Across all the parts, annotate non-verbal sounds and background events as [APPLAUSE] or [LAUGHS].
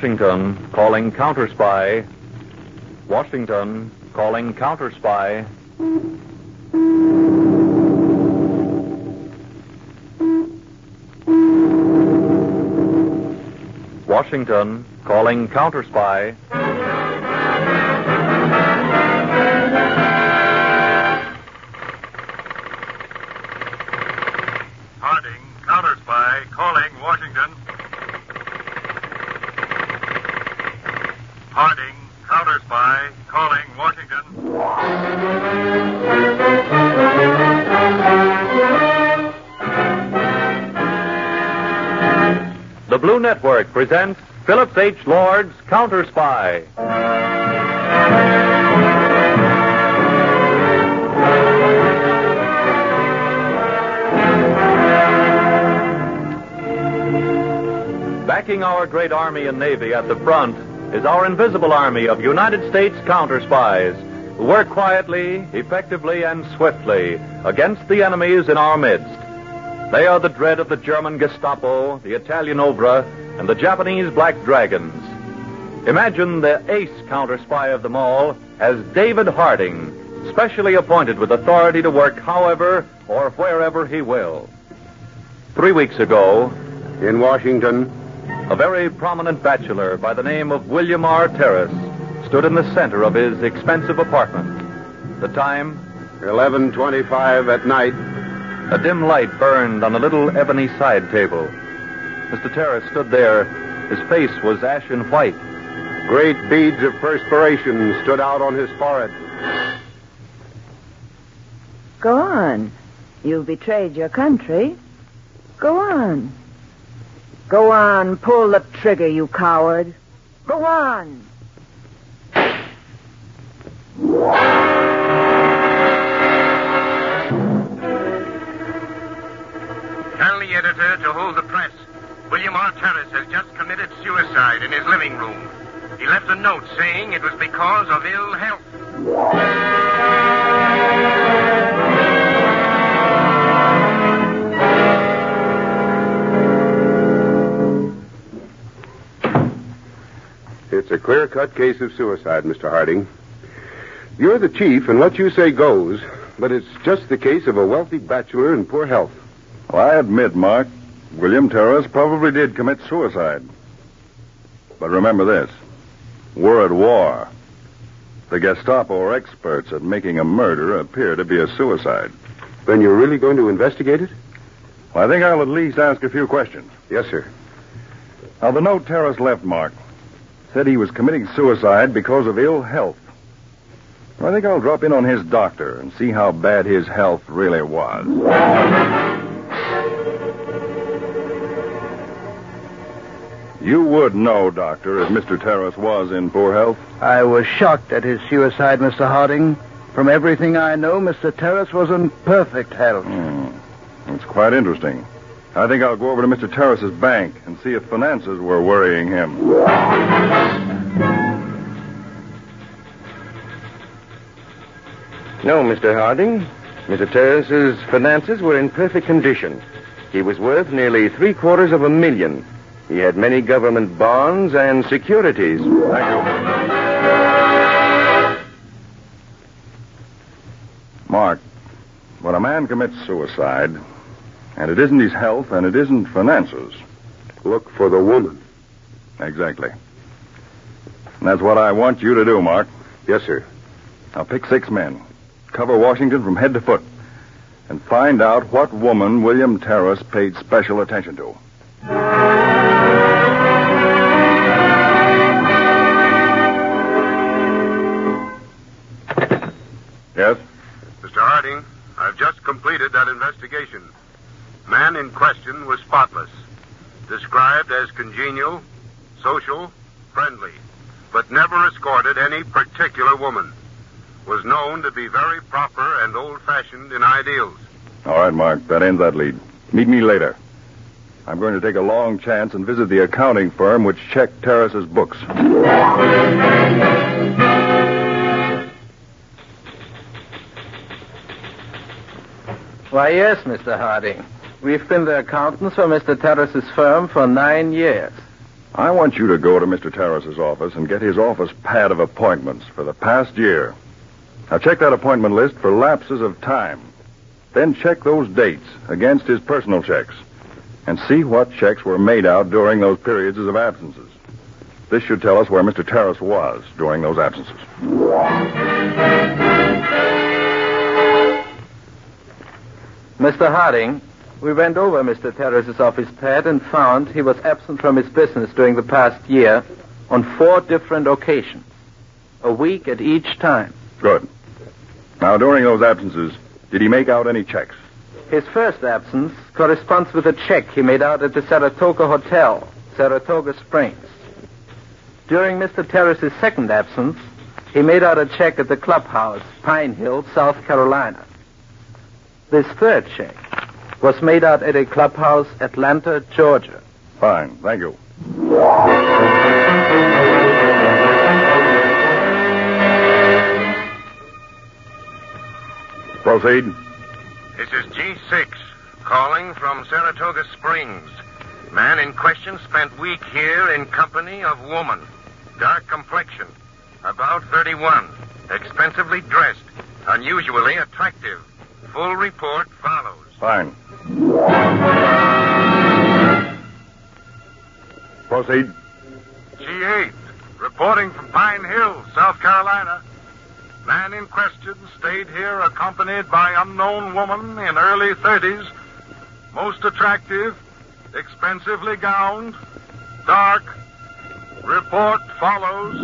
Washington calling counter spy. Washington calling counter spy. Washington calling counter spy. The Blue Network presents Phillips H. Lord's Counter Spy. Backing our great Army and Navy at the front is our invisible army of United States counter spies who work quietly, effectively, and swiftly against the enemies in our midst. They are the dread of the German Gestapo, the Italian OVRA, and the Japanese Black Dragons. Imagine the ace counter spy of them all as David Harding, specially appointed with authority to work however or wherever he will. Three weeks ago, In Washington, a very prominent bachelor by the name of William R. Terrace stood in the center of his expensive apartment. The time, 11:25 at night. A dim light burned on a little ebony side table. Mr. Terrace stood there. His face was ashen white. Great beads of perspiration stood out on his forehead. Go on. You've betrayed your country. Go on. Go on, pull the trigger, you coward. Go on. To hold the press. William R. Terrace has just committed suicide in his living room. He left a note saying it was because of ill health. It's a clear-cut case of suicide, Mr. Harding. You're the chief, and what you say goes, but it's just the case of a wealthy bachelor in poor health. Well, I admit, Mark, William Terrace probably did commit suicide. But remember this we're at war. The Gestapo are experts at making a murder appear to be a suicide. Then you're really going to investigate it? Well, I think I'll at least ask a few questions. Yes, sir. Now, the note Terrace left, Mark, said he was committing suicide because of ill health. I think I'll drop in on his doctor and see how bad his health really was. You would know, Doctor, if Mr. Terrace was in poor health. I was shocked at his suicide, Mr. Harding. From everything I know, Mr. Terrace was in perfect health. Hmm. It's quite interesting. I think I'll go over to Mr. Terrace's bank and see if finances were worrying him. No, Mr. Harding. Mr. Terrace's finances were in perfect condition. He was worth nearly three quarters of a million. He had many government bonds and securities. Thank you. Mark, when a man commits suicide, and it isn't his health and it isn't finances. Look for the woman. Exactly. And that's what I want you to do, Mark. Yes, sir. Now pick six men, cover Washington from head to foot, and find out what woman William Terrace paid special attention to. Yes? Mr. Harding, I've just completed that investigation. Man in question was spotless. Described as congenial, social, friendly, but never escorted any particular woman. Was known to be very proper and old-fashioned in ideals. All right, Mark. That ends that lead. Meet me later. I'm going to take a long chance and visit the accounting firm which checked Terrace's books. Why, yes, Mr. Harding. We've been the accountants for Mr. Terrace's firm for nine years. I want you to go to Mr. Terrace's office and get his office pad of appointments for the past year. Now check that appointment list for lapses of time. Then check those dates against his personal checks and see what checks were made out during those periods of absences. This should tell us where Mr. Terrace was during those absences. Mr. Harding, we went over Mr. Terrace's office pad and found he was absent from his business during the past year on four different occasions, a week at each time. Good. Now, during those absences, did he make out any checks? His first absence corresponds with a check he made out at the Saratoga Hotel, Saratoga Springs. During Mr. Terrace's second absence, he made out a check at the clubhouse, Pine Hill, South Carolina. This third check was made out at a clubhouse, Atlanta, Georgia. Fine. Thank you. Proceed. This is G6, calling from Saratoga Springs. Man in question spent week here in company of woman. Dark complexion, about 31, expensively dressed, unusually attractive. Full report follows. Fine. Proceed. G8, reporting from Pine Hill, South Carolina. Man in question stayed here accompanied by unknown woman in early 30s. Most attractive, expensively gowned, dark. Report follows.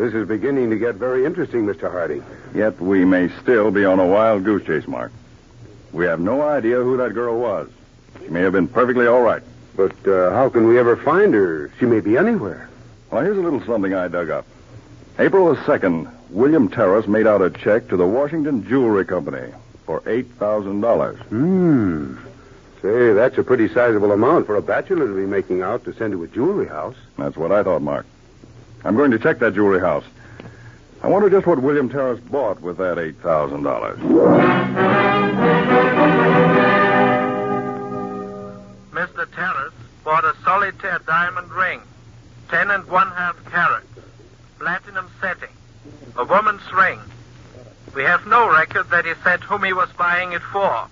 This is beginning to get very interesting, Mr. Harding. Yet we may still be on a wild goose chase, Mark. We have no idea who that girl was. She may have been perfectly all right. But uh, how can we ever find her? She may be anywhere. Well, here's a little something I dug up. April the 2nd, William Terrace made out a check to the Washington Jewelry Company for $8,000. Hmm. Say, that's a pretty sizable amount for a bachelor to be making out to send to a jewelry house. That's what I thought, Mark. I'm going to check that jewelry house. I wonder just what William Terrace bought with that $8,000. Mr. Terrace bought a solitaire diamond ring, ten and one half carats, platinum setting, a woman's ring. We have no record that he said whom he was buying it for.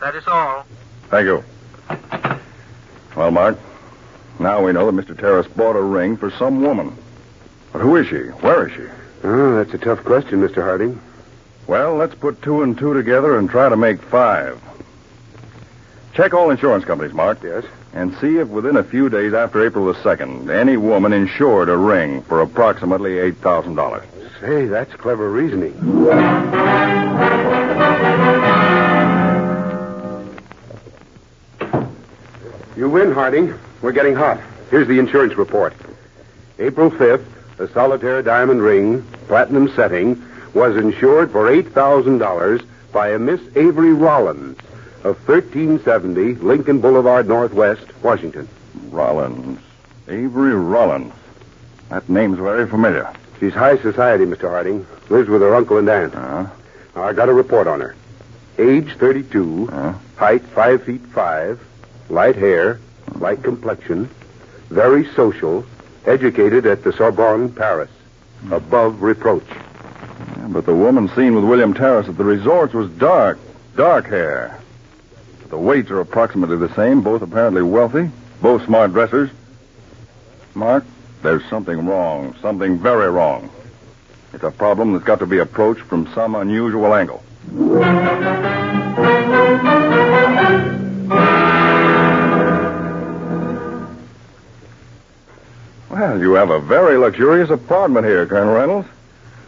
That is all. Thank you. Well, Mark, now we know that Mr. Terrace bought a ring for some woman. But who is she? Where is she? Oh, that's a tough question, Mr. Harding. Well, let's put two and two together and try to make five. Check all insurance companies, Mark. Yes? And see if within a few days after April the 2nd, any woman insured a ring for approximately $8,000. Say, that's clever reasoning. You win, Harding. We're getting hot. Here's the insurance report. April 5th, a solitaire diamond ring, platinum setting, was insured for $8,000 by a Miss Avery Rollins of 1370 Lincoln Boulevard Northwest, Washington. Rollins. Avery Rollins. That name's very familiar. She's high society, Mr. Harding. Lives with her uncle and aunt. Uh-huh. I got a report on her. Age 32, Uh-huh. height 5 feet 5, light hair, light complexion, very social, educated at the Sorbonne, Paris. Hmm. Above reproach. Yeah, but the woman seen with William Terrace at the resorts was dark. Dark hair. The weights are approximately the same, both apparently wealthy, both smart dressers. Mark, there's something wrong, something very wrong. It's a problem that's got to be approached from some unusual angle. You have a very luxurious apartment here, Colonel Reynolds.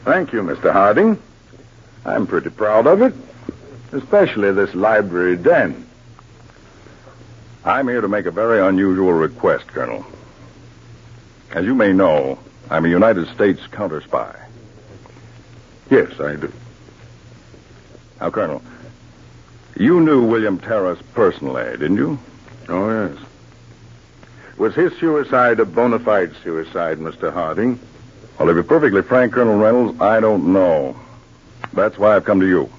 Thank you, Mr. Harding. I'm pretty proud of it, especially this library den. I'm here to make a very unusual request, Colonel. As you may know, I'm a United States counter spy. Yes, I do. Now, Colonel, you knew William Terrace personally, didn't you? Oh, yes. Was his suicide a bona fide suicide, Mr. Harding? Well, to be perfectly frank, Colonel Reynolds, I don't know. That's why I've come to you.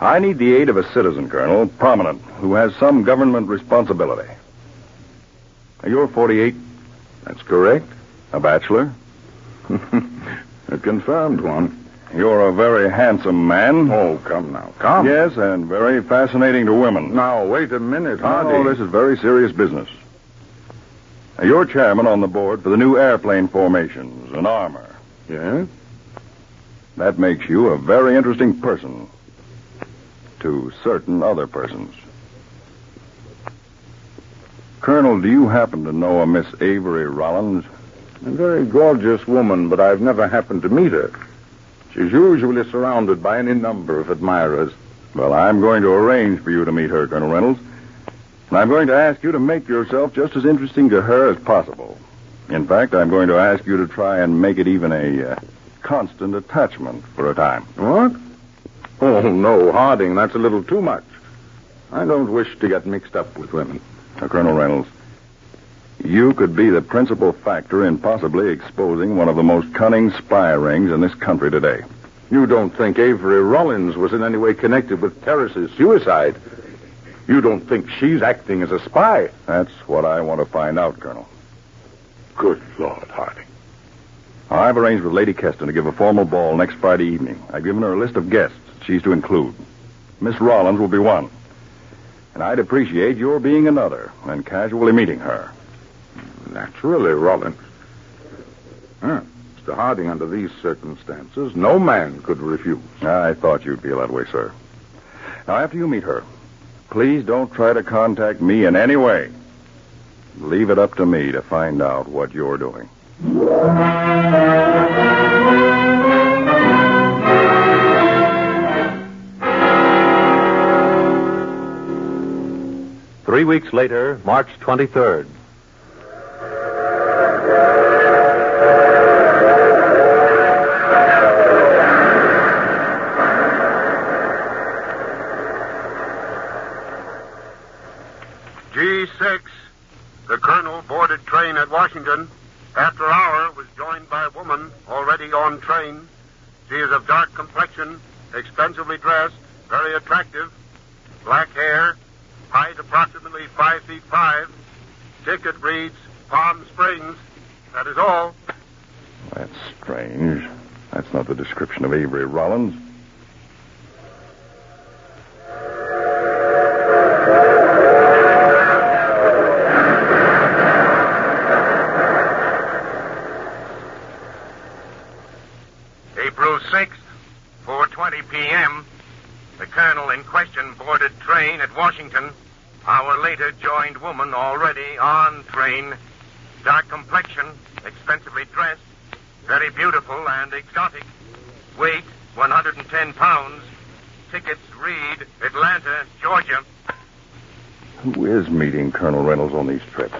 I need the aid of a citizen, Colonel, prominent, who has some government responsibility. You're 48, That's correct. a bachelor. [LAUGHS] A confirmed one. You're a very handsome man. Oh, come now. Come. Yes, and very fascinating to women. Now, wait a minute, Hardy. Oh, this is very serious business. Now, You're chairman on the board for the new airplane formations and armor. Yes? That makes you a very interesting person to certain other persons. Colonel, do you happen to know a Miss Avery Rollins? A very gorgeous woman, but I've never happened to meet her. She's usually surrounded by any number of admirers. Well, I'm going to arrange for you to meet her, Colonel Reynolds. And I'm going to ask you to make yourself just as interesting to her as possible. In fact, I'm going to ask you to try and make it even a uh, constant attachment for a time. What? Oh, no, Harding, that's a little too much. I don't wish to get mixed up with women. Now, Colonel Reynolds, you could be the principal factor in possibly exposing one of the most cunning spy rings in this country today. You don't think Avery Rollins was in any way connected with Terrace's suicide? You don't think she's acting as a spy? That's what I want to find out, Colonel. Good Lord, Harding. I've arranged with Lady Keston to give a formal ball next Friday evening. I've given her a list of guests she's to include. Miss Rollins will be one. And I'd appreciate your being another and casually meeting her. Naturally, Rollins. Huh. Mr. Harding, under these circumstances, no man could refuse. I thought you'd feel that way, sir. Now, after you meet her, please don't try to contact me in any way. Leave it up to me to find out what you're doing. Three weeks later, March 23rd. G6, the colonel boarded train at Washington. After hour, was joined by a woman already on train. She is of dark complexion, expensively dressed, very attractive, black hair, height approximately five feet five. Ticket reads Palm Springs. That is all. That's strange. That's not the Avery Rollins. April 6th, 4.20 p.m. The colonel in question boarded train at Washington. Hour later, joined woman already on train. Dark complexion, expensively dressed, very beautiful and exotic. Weight, 110 pounds. Tickets read Atlanta, Georgia. Who is meeting Colonel Reynolds on these trips?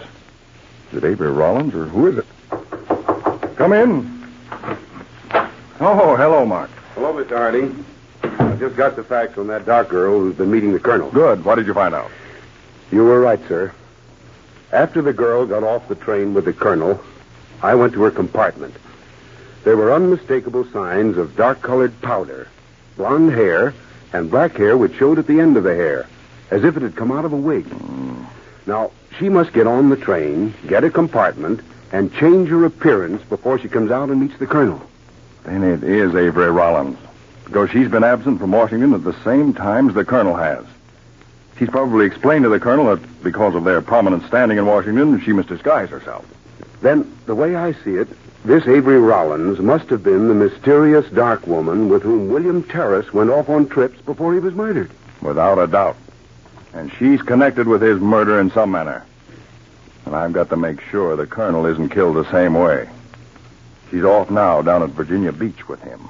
Is it Avery Rollins or who is it? Come in. Oh, hello, Mark. Hello, Mr. Harding. I just got the facts on that dark girl who's been meeting the colonel. Good. What did you find out? You were right, sir. After the girl got off the train with the colonel, I went to her compartment. There were unmistakable signs of dark colored powder, blonde hair, and black hair which showed at the end of the hair, as if it had come out of a wig. Now, she must get on the train, get a compartment, and change her appearance before she comes out and meets the colonel. Then it is Avery Rollins. Because she's been absent from Washington at the same times the colonel has. She's probably explained to the colonel that because of their prominent standing in Washington, she must disguise herself. Then, the way I see it, this Avery Rollins must have been the mysterious dark woman with whom William Terrace went off on trips before he was murdered. Without a doubt. And she's connected with his murder in some manner. And I've got to make sure the colonel isn't killed the same way. She's off now down at Virginia Beach with him.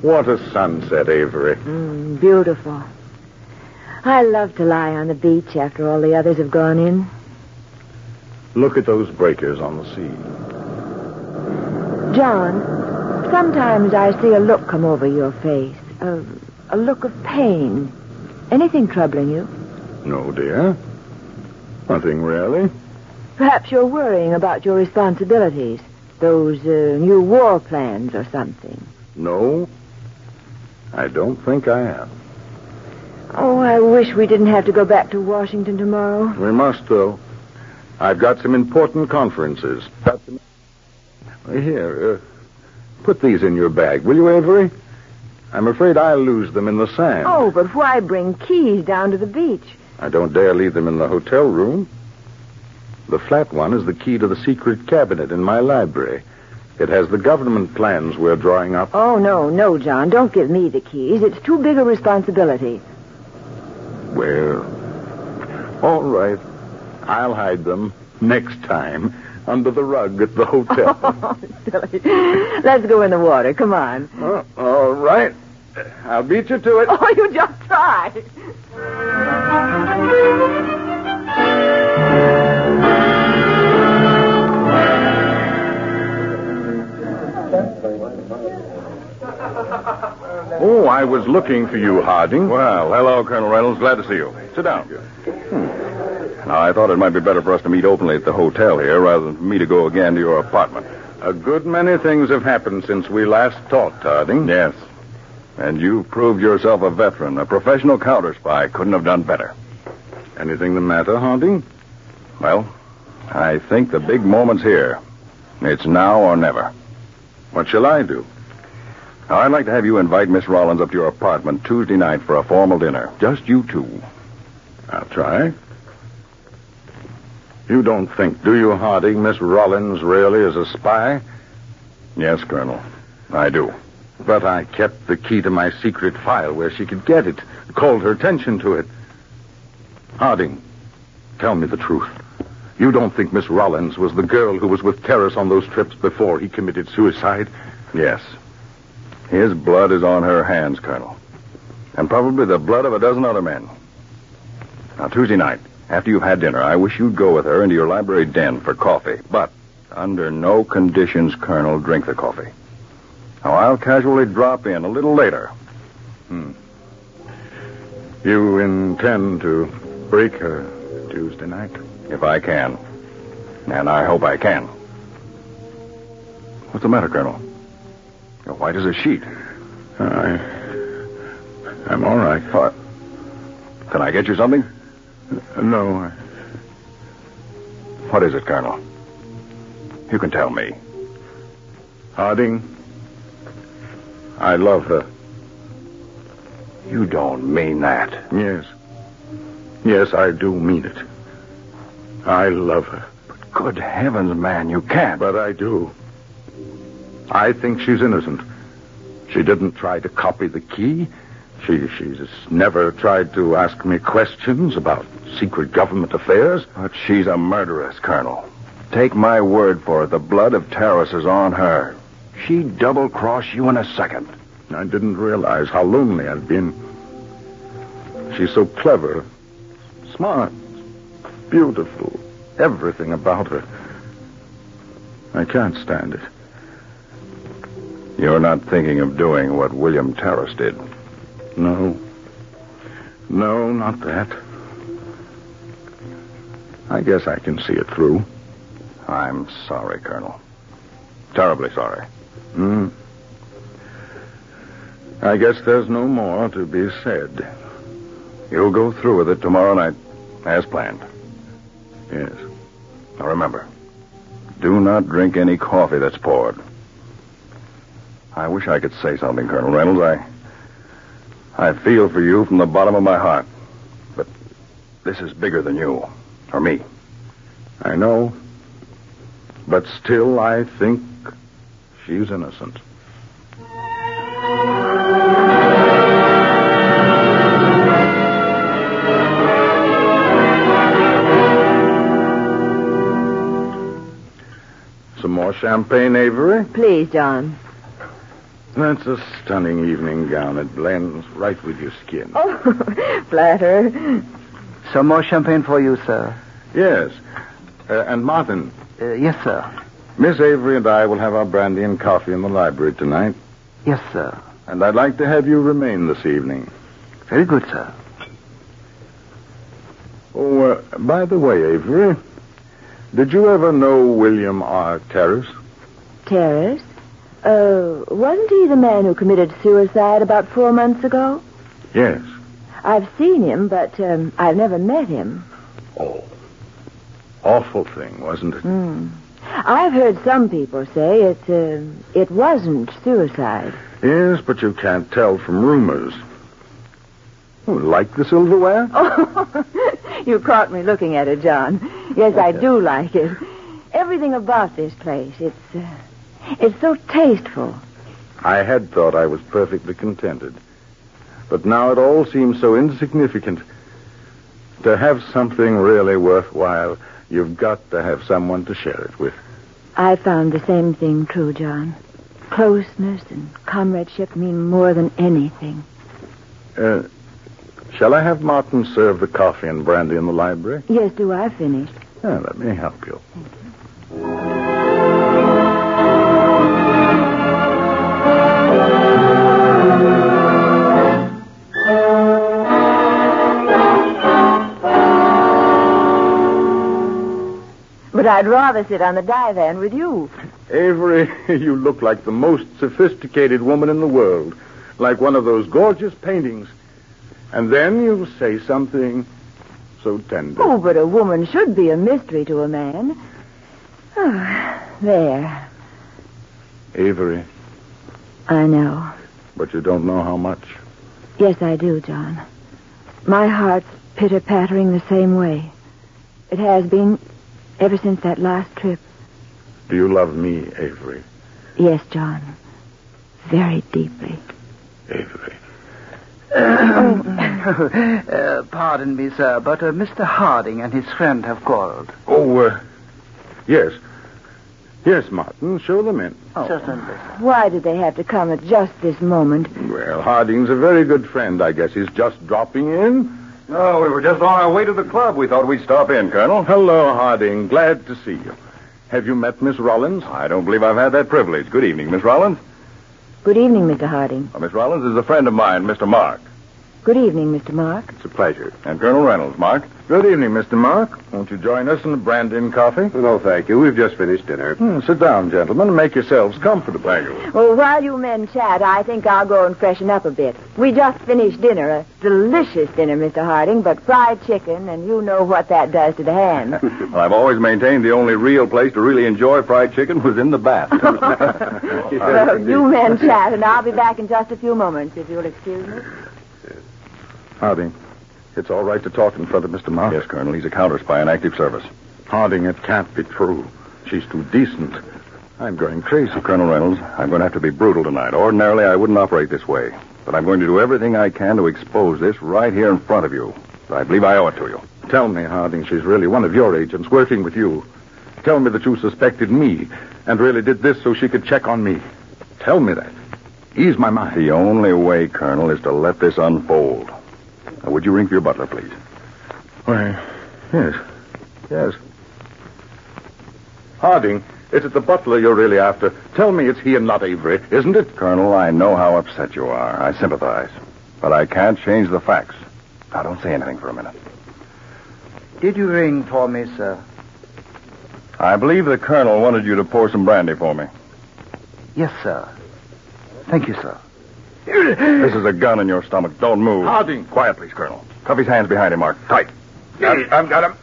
What a sunset, Avery. Mm, beautiful. I love to lie on the beach after all the others have gone in. Look at those breakers on the sea. John, sometimes I see a look come over your face. A, a look of pain. Anything troubling you? No, dear. Nothing really. Perhaps you're worrying about your responsibilities. Those uh, new war plans or something. No, I don't think I am. Oh, I wish we didn't have to go back to Washington tomorrow. We must, though. I've got some important conferences. Some... Here, uh, put these in your bag, will you, Avery? I'm afraid I'll lose them in the sand. Oh, but why bring keys down to the beach? I don't dare leave them in the hotel room. The flat one is the key to the secret cabinet in my library. It has the government plans we're drawing up. Oh, no, no, John. Don't give me the keys. It's too big a responsibility. Well, all right. I'll hide them next time under the rug at the hotel. Oh, [LAUGHS] silly. Let's go in the water. Come on. Oh, all right. I'll beat you to it. Oh, you just try. I was looking for you, Harding. Well, hello, Colonel Reynolds. Glad to see you. Sit down. Hmm. Now, I thought it might be better for us to meet openly at the hotel here rather than for me to go again to your apartment. A good many things have happened since we last talked, Harding. Yes. And you've proved yourself a veteran, a professional counter spy. Couldn't have done better. Anything the matter, Harding? Well, I think the big moment's here. It's now or never. What shall I do? Now, I'd like to have you invite Miss Rollins up to your apartment Tuesday night for a formal dinner. Just you two. I'll try. You don't think, do you, Harding, Miss Rollins really is a spy? Yes, Colonel. I do. But I kept the key to my secret file where she could get it, called her attention to it. Harding, tell me the truth. You don't think Miss Rollins was the girl who was with Terrace on those trips before he committed suicide? Yes. His blood is on her hands, Colonel. And probably the blood of a dozen other men. Now, Tuesday night, after you've had dinner, I wish you'd go with her into your library den for coffee. But under no conditions, Colonel, drink the coffee. Now, I'll casually drop in a little later. Hmm. You intend to break her Tuesday night? If I can. And I hope I can. What's the matter, Colonel? You're white as a sheet. Uh, I. I'm all right. What? Can I get you something? No. I... What is it, Colonel? You can tell me. Harding, I love her. You don't mean that. Yes. Yes, I do mean it. I love her. But good heavens, man, you can't. But I do. I think she's innocent. She didn't try to copy the key. She she's never tried to ask me questions about secret government affairs. But she's a murderess, Colonel. Take my word for it, the blood of Terrace is on her. She'd double cross you in a second. I didn't realize how lonely I'd been. She's so clever, smart, beautiful, everything about her. I can't stand it. You're not thinking of doing what William Terrace did. No. No, not that. I guess I can see it through. I'm sorry, Colonel. Terribly sorry. Hmm. I guess there's no more to be said. You'll go through with it tomorrow night, as planned. Yes. Now remember, do not drink any coffee that's poured. I wish I could say something, Colonel Reynolds. I. I feel for you from the bottom of my heart. But this is bigger than you. Or me. I know. But still, I think she's innocent. Some more champagne, Avery? Please, John. That's a stunning evening gown. It blends right with your skin. Oh, [LAUGHS] flatter. Some more champagne for you, sir. Yes. Uh, and Martin, Uh, yes, sir. Miss Avery and I will have our brandy and coffee in the library tonight. Yes, sir. And I'd like to have you remain this evening. Very good, sir. Oh, uh, by the way, Avery, Did you ever know William R. Terrace? Terrace? Uh, wasn't he the man who committed suicide about four months ago? Yes. I've seen him, but um, I've never met him. Oh. Awful thing, wasn't it? Hmm. I've heard some people say it uh, it wasn't suicide. Yes, but you can't tell from rumors. Oh, like the silverware? [LAUGHS] Oh, [LAUGHS] you caught me looking at it, John. Yes, I do like it. Everything about this place, it's uh, it's so tasteful. I had thought I was perfectly contented. But now it all seems so insignificant. To have something really worthwhile, you've got to have someone to share it with. I found the same thing true, John. Closeness and comradeship mean more than anything. Uh, shall I have Martin serve the coffee and brandy in the library? Yes, do I finish? Yeah, let me help you. But I'd rather sit on the divan with you. Avery, [LAUGHS] you look like the most sophisticated woman in the world. Like one of those gorgeous paintings. And then you say something so tender. Oh, but a woman should be a mystery to a man. Oh, there. Avery, I know. but you don't know how much. Yes, I do, John. My heart's pitter pattering the same way. It has been ever since that last trip. Do you love me, Avery? Yes, John. Very deeply. Avery. [CLEARS THROAT] uh, pardon me, sir, but uh, Mr. Harding and his friend have quarreled. Oh, uh, yes. Yes, Martin, show them in. Certainly. Why did they have to come at just this moment? Well, Harding's a very good friend. I guess he's just dropping in. Oh, we were just on our way to the club. We thought we'd stop in, Colonel. Hello, Harding. Glad to see you. Have you met Miss Rollins? I don't believe I've had that privilege. Good evening, Miss Rollins. Good evening, Mr. Harding. Uh, Miss Rollins is a friend of mine, Mr. Mark. Good evening, Mr. Mark. It's a pleasure. And Colonel Reynolds, Mark. Good evening, Mr. Mark. Won't you join us in the Brandon coffee? No, thank you. We've just finished dinner. Hmm, sit down, gentlemen, and make yourselves comfortable. Thank you. Well, while you men chat, I think I'll go and freshen up a bit. We just finished dinner, a delicious dinner, Mr. Harding, but fried chicken, and you know what that does to the hands. [LAUGHS] Well, I've always maintained the only real place to really enjoy fried chicken was in the bath. [LAUGHS] [LAUGHS] well, you men chat, and I'll be back in just a few moments, if you'll excuse me. Harding, it's all right to talk in front of Mr. Mark. yes, Colonel. He's a counter spy in active service. Harding, it can't be true. She's too decent. I'm going crazy. Colonel Reynolds, I'm going to have to be brutal tonight. Ordinarily, I wouldn't operate this way. But I'm going to do everything I can to expose this right here in front of you. I believe I owe it to you. Tell me, Harding, she's really one of your agents working with you. Tell me that you suspected me and really did this so she could check on me. Tell me that. Ease my mind. The only way, Colonel, is to let this unfold. Now, would you ring for your butler, please? Why, yes. Yes. Harding, is it the butler you're really after? Tell me it's he and not Avery, isn't it? Colonel, I know how upset you are. I sympathize. But I can't change the facts. Now, don't say anything for a minute. Did you ring for me, sir? I believe the colonel wanted you to pour some brandy for me. Yes, sir. Thank you, sir. This is a gun in your stomach. Don't move. Harding. Quiet, please, Colonel. Cuff his hands behind him, Mark. Tight. I've, I've got him.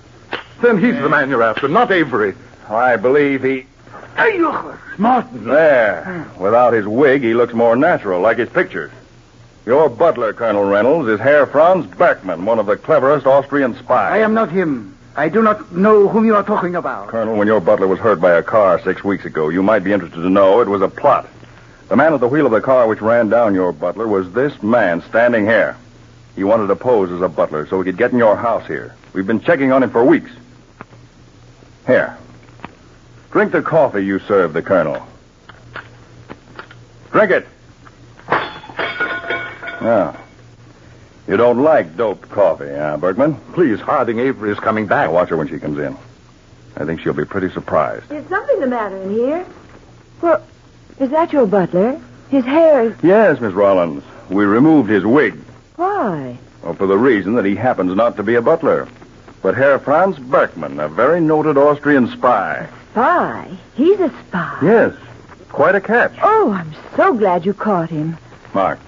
Then he's the man you're after, not Avery. I believe he. Martin. There. Without his wig, he looks more natural, like his pictures. Your butler, Colonel Reynolds, is Herr Franz Bergman, one of the cleverest Austrian spies. I am not him. I do not know whom you are talking about. Colonel, when your butler was hurt by a car six weeks ago, you might be interested to know it was a plot. The man at the wheel of the car which ran down your butler was this man standing here. He wanted to pose as a butler so he could get in your house here. We've been checking on him for weeks. Here. Drink the coffee you served the colonel. Drink it. Now, you don't like doped coffee, huh, Bergman? Please, Harding Avery is coming back. Now, watch her when she comes in. I think she'll be pretty surprised. Is something the matter in here? Well, is that your butler? His hair is... Yes, Miss Rollins. We removed his wig. Why? Well, for the reason that he happens not to be a butler. but Herr Franz Berkman, a very noted Austrian spy. Spy? He's a spy. Yes, quite a catch. Oh, I'm so glad you caught him. Mark,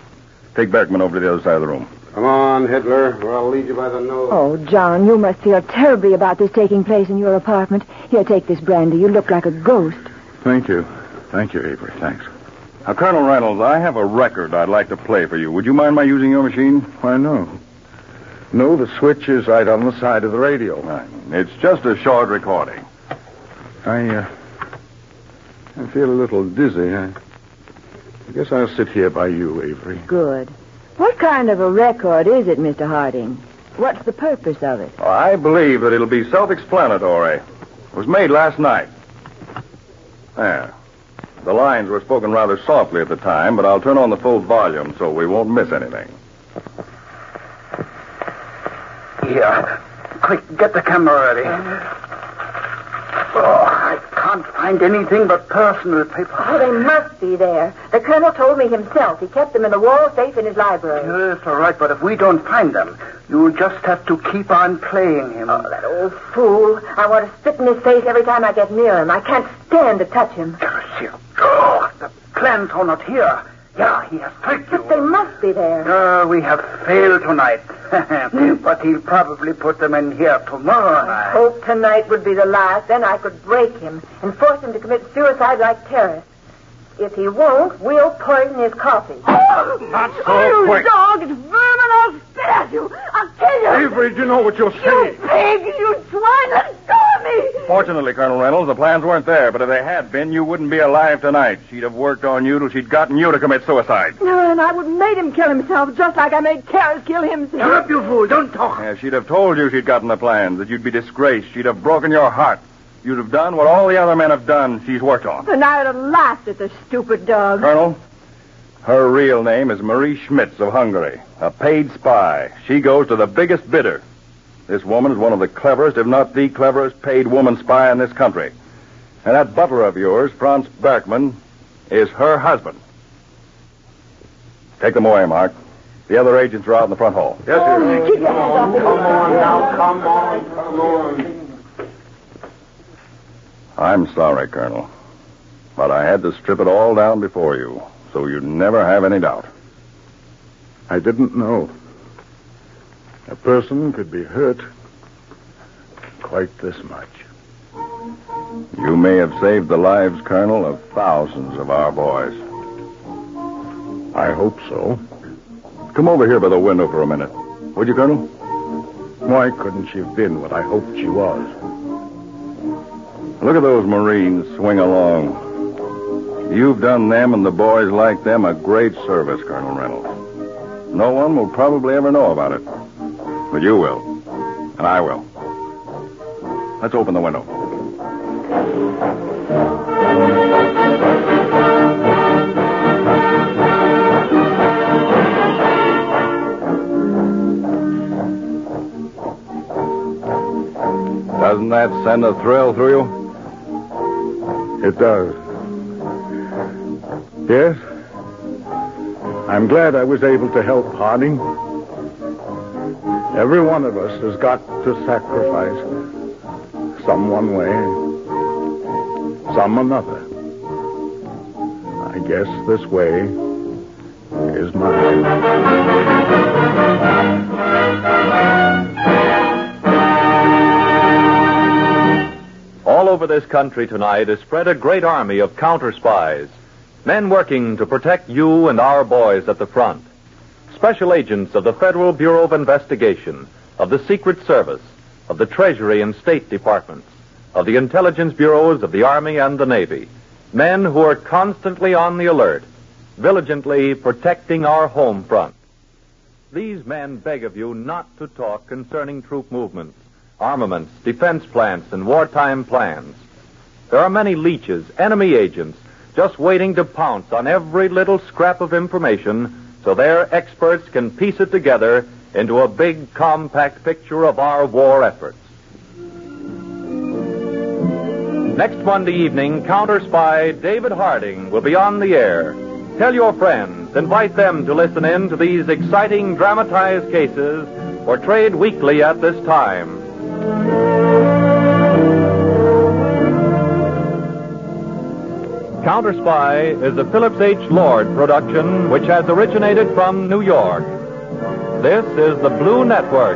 take Berkman over to the other side of the room. Come on, Hitler, or I'll lead you by the nose. Oh, John, you must feel terribly about this taking place in your apartment. Here, take this brandy. You look like a ghost. Thank you. Thank you, Avery. Thanks. Now, Colonel Reynolds, I have a record I'd like to play for you. Would you mind my using your machine? Why, no. No, the switch is right on the side of the radio. Right. It's just a short recording. I, uh, I feel a little dizzy. I, I guess I'll sit here by you, Avery. Good. What kind of a record is it, Mr. Harding? What's the purpose of it? Well, I believe that it'll be self-explanatory. It was made last night. There. The lines were spoken rather softly at the time, but I'll turn on the full volume so we won't miss anything. Here. Quick, get the camera ready. Oh, can't find anything but personal papers. Oh, they must be there. The colonel told me himself. He kept them in the wall safe in his library. Yes, all right, but if we don't find them, you'll just have to keep on playing him. Oh, that old fool. I want to spit in his face every time I get near him. I can't stand to touch him. Oh, [GASPS] the plans are not here. Yeah, he has tricked you. But they must be there. Uh, we have failed tonight. [LAUGHS] [LAUGHS] but he'll probably put them in here tomorrow I night. hope tonight would be the last. Then I could break him and force him to commit suicide like Terrace. If he won't, we'll poison his coffee. [GASPS] Not so you quick. dog! It's vermin! I'll spit at you! I'll kill you! Avery, do you know what you're saying? You pig! You swine! Let go of me! Fortunately, Colonel Reynolds, the plans weren't there, but if they had been, you wouldn't be alive tonight. She'd have worked on you till she'd gotten you to commit suicide. No, and I would have made him kill himself just like I made Terrace kill himself. Shut up, you fool. Don't talk. Yeah, she'd have told you she'd gotten the plans, that you'd be disgraced. She'd have broken your heart. You'd have done what all the other men have done she's worked on. And I'd have laughed at the stupid dog. Colonel, her real name is Marie Schmitz of Hungary, a paid spy. She goes to the biggest bidder. This woman is one of the cleverest, if not the cleverest, paid woman spy in this country. And that butler of yours, Franz Berkman, is her husband. Take them away, Mark. The other agents are out in the front hall. Yes, sir. Oh, keep your hands off me. Come on now, come on, come on. I'm sorry, Colonel. But I had to strip it all down before you, so you'd never have any doubt. I didn't know. A person could be hurt quite this much. You may have saved the lives, Colonel, of thousands of our boys. I hope so. Come over here by the window for a minute. Would you, Colonel? Why couldn't she have been what I hoped she was? Look at those Marines swing along. You've done them and the boys like them a great service, Colonel Reynolds. No one will probably ever know about it. But you will. And I will. Let's open the window. Doesn't that send a thrill through you? It does. Yes. I'm glad I was able to help Harding. Every one of us has got to sacrifice some one way, some another. I guess this way is mine. All over this country tonight is spread a great army of counter spies, men working to protect you and our boys at the front. Special agents of the Federal Bureau of Investigation, of the Secret Service, of the Treasury and State Departments, of the intelligence bureaus of the Army and the Navy. Men who are constantly on the alert, diligently protecting our home front. These men beg of you not to talk concerning troop movements, armaments, defense plants, and wartime plans. There are many leeches, enemy agents, just waiting to pounce on every little scrap of information so their experts can piece it together into a big, compact picture of our war efforts. Next Monday evening, counter spy David Harding will be on the air. Tell your friends, invite them to listen in to these exciting dramatized cases portrayed weekly at this time. Counter Spy is a Phillips H. Lord production which has originated from New York. This is the Blue Network,